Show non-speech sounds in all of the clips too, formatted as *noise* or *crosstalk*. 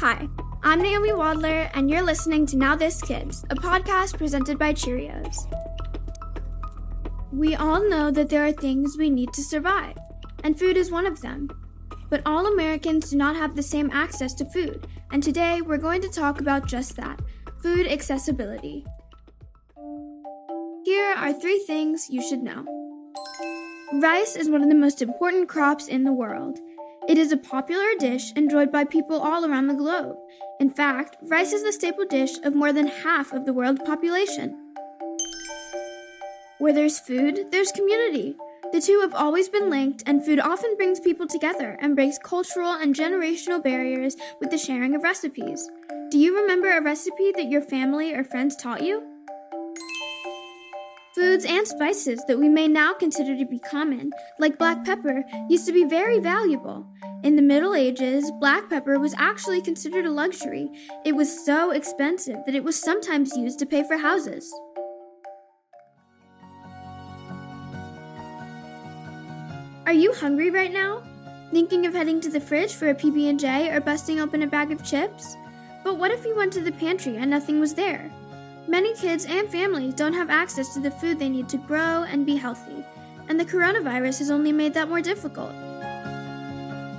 Hi, I'm Naomi Wadler, and you're listening to Now This Kids, a podcast presented by Cheerios. We all know that there are things we need to survive, and food is one of them. But all Americans do not have the same access to food, and today we're going to talk about just that food accessibility. Here are three things you should know. Rice is one of the most important crops in the world. It is a popular dish enjoyed by people all around the globe. In fact, rice is the staple dish of more than half of the world's population. Where there's food, there's community. The two have always been linked, and food often brings people together and breaks cultural and generational barriers with the sharing of recipes. Do you remember a recipe that your family or friends taught you? Foods and spices that we may now consider to be common, like black pepper, used to be very valuable. In the Middle Ages, black pepper was actually considered a luxury. It was so expensive that it was sometimes used to pay for houses. Are you hungry right now? Thinking of heading to the fridge for a PB&J or busting open a bag of chips? But what if you went to the pantry and nothing was there? Many kids and families don't have access to the food they need to grow and be healthy, and the coronavirus has only made that more difficult.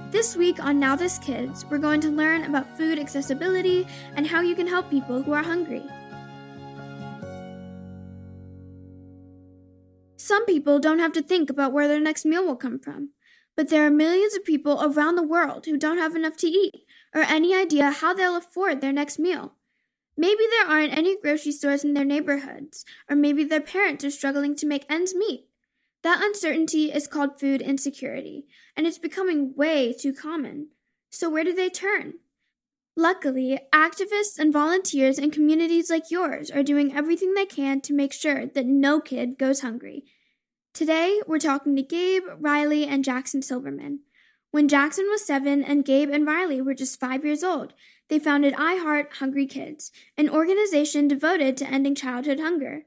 This week on Now This Kids, we're going to learn about food accessibility and how you can help people who are hungry. Some people don't have to think about where their next meal will come from, but there are millions of people around the world who don't have enough to eat or any idea how they'll afford their next meal. Maybe there aren't any grocery stores in their neighborhoods, or maybe their parents are struggling to make ends meet. That uncertainty is called food insecurity, and it's becoming way too common. So, where do they turn? Luckily, activists and volunteers in communities like yours are doing everything they can to make sure that no kid goes hungry. Today, we're talking to Gabe, Riley, and Jackson Silverman. When Jackson was seven and Gabe and Riley were just five years old, they founded I Heart Hungry Kids, an organization devoted to ending childhood hunger.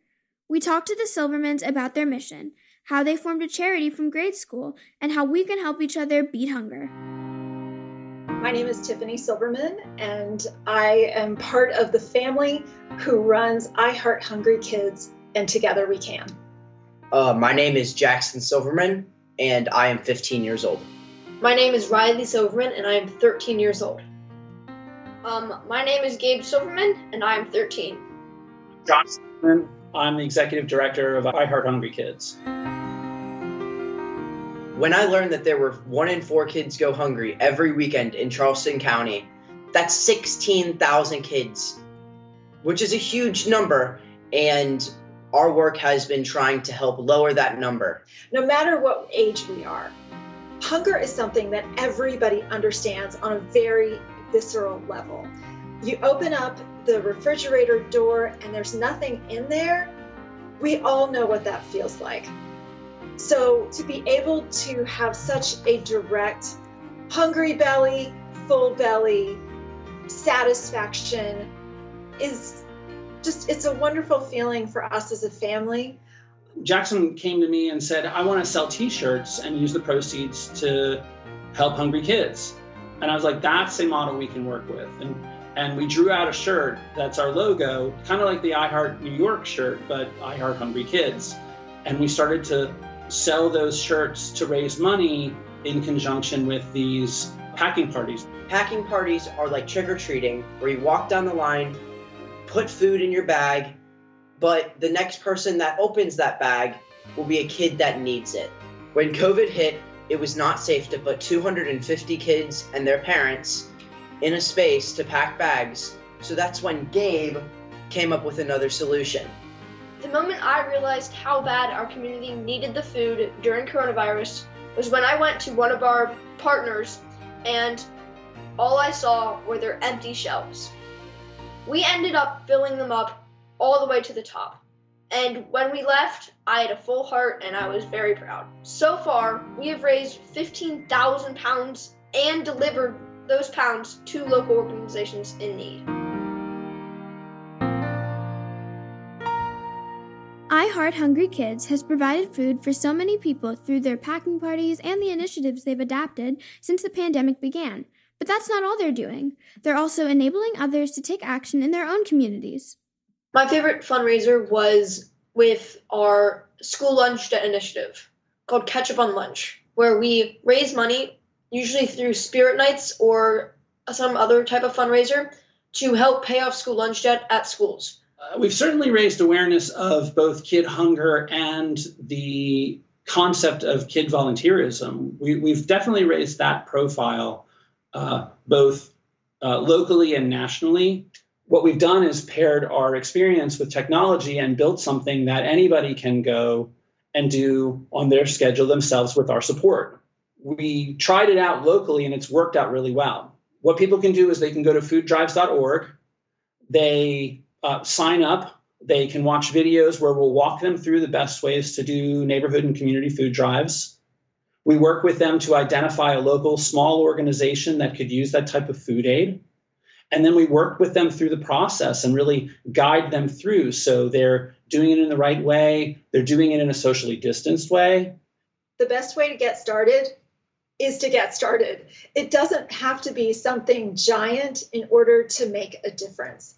We talked to the Silvermans about their mission, how they formed a charity from grade school, and how we can help each other beat hunger. My name is Tiffany Silverman, and I am part of the family who runs I Heart Hungry Kids, and together we can. Uh, my name is Jackson Silverman, and I am 15 years old. My name is Riley Silverman, and I am 13 years old. Um, my name is Gabe Silverman, and I am 13. John Silverman. I'm the executive director of I Heart Hungry Kids. When I learned that there were one in four kids go hungry every weekend in Charleston County, that's 16,000 kids, which is a huge number. And our work has been trying to help lower that number. No matter what age we are, hunger is something that everybody understands on a very visceral level. You open up the refrigerator door and there's nothing in there, we all know what that feels like. So to be able to have such a direct, hungry belly, full belly satisfaction is just, it's a wonderful feeling for us as a family. Jackson came to me and said, I want to sell t shirts and use the proceeds to help hungry kids. And I was like, that's a model we can work with. And and we drew out a shirt that's our logo, kind of like the I Heart New York shirt, but I Heart Hungry Kids. And we started to sell those shirts to raise money in conjunction with these packing parties. Packing parties are like trick or treating, where you walk down the line, put food in your bag, but the next person that opens that bag will be a kid that needs it. When COVID hit, it was not safe to put 250 kids and their parents in a space to pack bags. So that's when Gabe came up with another solution. The moment I realized how bad our community needed the food during coronavirus was when I went to one of our partners and all I saw were their empty shelves. We ended up filling them up all the way to the top. And when we left, I had a full heart and I was very proud. So far, we have raised 15,000 pounds and delivered those pounds to local organizations in need. I Heart Hungry Kids has provided food for so many people through their packing parties and the initiatives they've adapted since the pandemic began. But that's not all they're doing. They're also enabling others to take action in their own communities. My favorite fundraiser was with our school lunch debt initiative called Catch Up on Lunch, where we raise money, usually through spirit nights or some other type of fundraiser, to help pay off school lunch debt at schools. Uh, we've certainly raised awareness of both kid hunger and the concept of kid volunteerism. We, have definitely raised that profile uh, both uh, locally and nationally. What we've done is paired our experience with technology and built something that anybody can go and do on their schedule themselves with our support. We tried it out locally and it's worked out really well. What people can do is they can go to fooddrives.org, they uh, sign up, they can watch videos where we'll walk them through the best ways to do neighborhood and community food drives. We work with them to identify a local small organization that could use that type of food aid. And then we work with them through the process and really guide them through so they're doing it in the right way, they're doing it in a socially distanced way. The best way to get started is to get started. It doesn't have to be something giant in order to make a difference.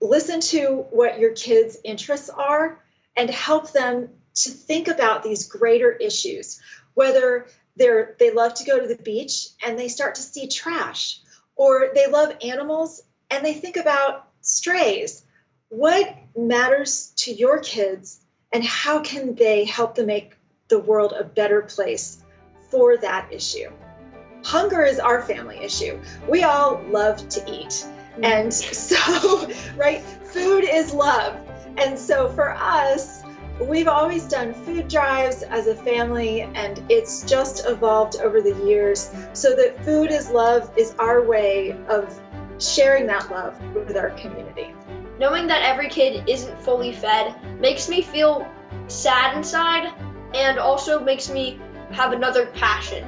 Listen to what your kids' interests are and help them to think about these greater issues whether they're they love to go to the beach and they start to see trash or they love animals and they think about strays. What matters to your kids and how can they help them make the world a better place for that issue? Hunger is our family issue. We all love to eat. And mm-hmm. so *laughs* right food is love. And so for us We've always done food drives as a family, and it's just evolved over the years so that food is love is our way of sharing that love with our community. Knowing that every kid isn't fully fed makes me feel sad inside and also makes me have another passion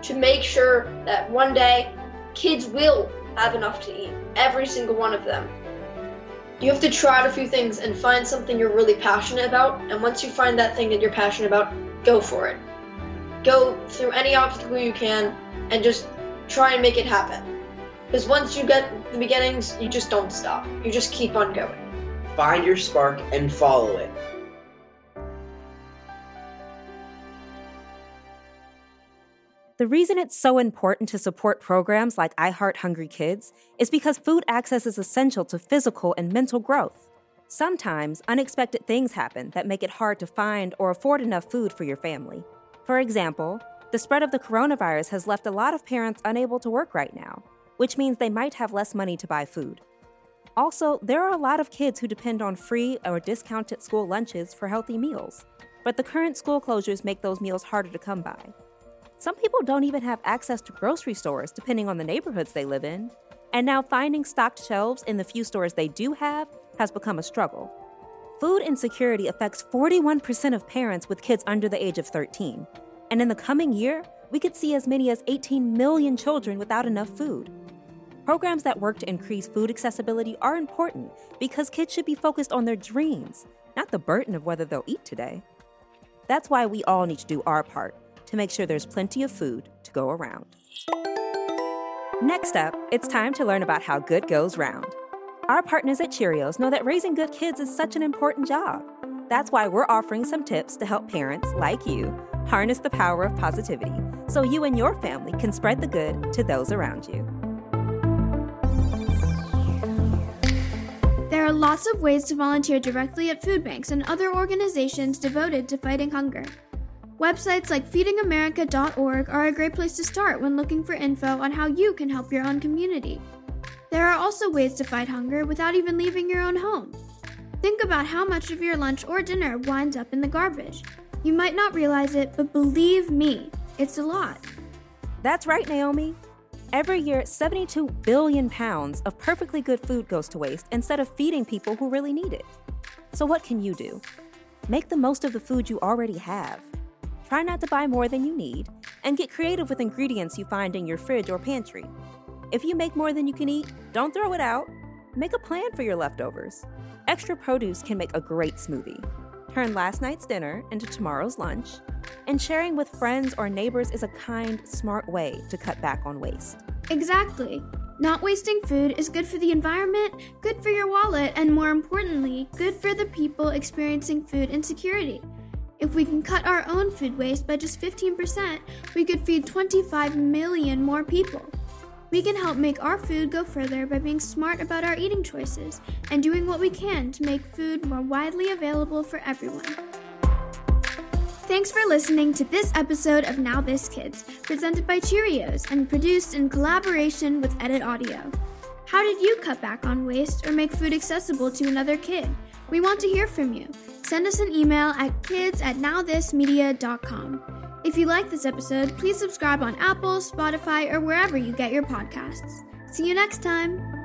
to make sure that one day kids will have enough to eat, every single one of them. You have to try out a few things and find something you're really passionate about. And once you find that thing that you're passionate about, go for it. Go through any obstacle you can and just try and make it happen. Because once you get the beginnings, you just don't stop. You just keep on going. Find your spark and follow it. The reason it's so important to support programs like I Heart Hungry Kids is because food access is essential to physical and mental growth. Sometimes unexpected things happen that make it hard to find or afford enough food for your family. For example, the spread of the coronavirus has left a lot of parents unable to work right now, which means they might have less money to buy food. Also, there are a lot of kids who depend on free or discounted school lunches for healthy meals, but the current school closures make those meals harder to come by. Some people don't even have access to grocery stores, depending on the neighborhoods they live in. And now finding stocked shelves in the few stores they do have has become a struggle. Food insecurity affects 41% of parents with kids under the age of 13. And in the coming year, we could see as many as 18 million children without enough food. Programs that work to increase food accessibility are important because kids should be focused on their dreams, not the burden of whether they'll eat today. That's why we all need to do our part to make sure there's plenty of food to go around. Next up, it's time to learn about how good goes round. Our partners at Cheerios know that raising good kids is such an important job. That's why we're offering some tips to help parents like you harness the power of positivity so you and your family can spread the good to those around you. There are lots of ways to volunteer directly at food banks and other organizations devoted to fighting hunger. Websites like feedingamerica.org are a great place to start when looking for info on how you can help your own community. There are also ways to fight hunger without even leaving your own home. Think about how much of your lunch or dinner winds up in the garbage. You might not realize it, but believe me, it's a lot. That's right, Naomi. Every year, 72 billion pounds of perfectly good food goes to waste instead of feeding people who really need it. So, what can you do? Make the most of the food you already have. Try not to buy more than you need, and get creative with ingredients you find in your fridge or pantry. If you make more than you can eat, don't throw it out. Make a plan for your leftovers. Extra produce can make a great smoothie. Turn last night's dinner into tomorrow's lunch, and sharing with friends or neighbors is a kind, smart way to cut back on waste. Exactly. Not wasting food is good for the environment, good for your wallet, and more importantly, good for the people experiencing food insecurity. If we can cut our own food waste by just 15%, we could feed 25 million more people. We can help make our food go further by being smart about our eating choices and doing what we can to make food more widely available for everyone. Thanks for listening to this episode of Now This Kids, presented by Cheerios and produced in collaboration with Edit Audio. How did you cut back on waste or make food accessible to another kid? We want to hear from you. Send us an email at kids at nowthismedia.com. If you like this episode, please subscribe on Apple, Spotify, or wherever you get your podcasts. See you next time!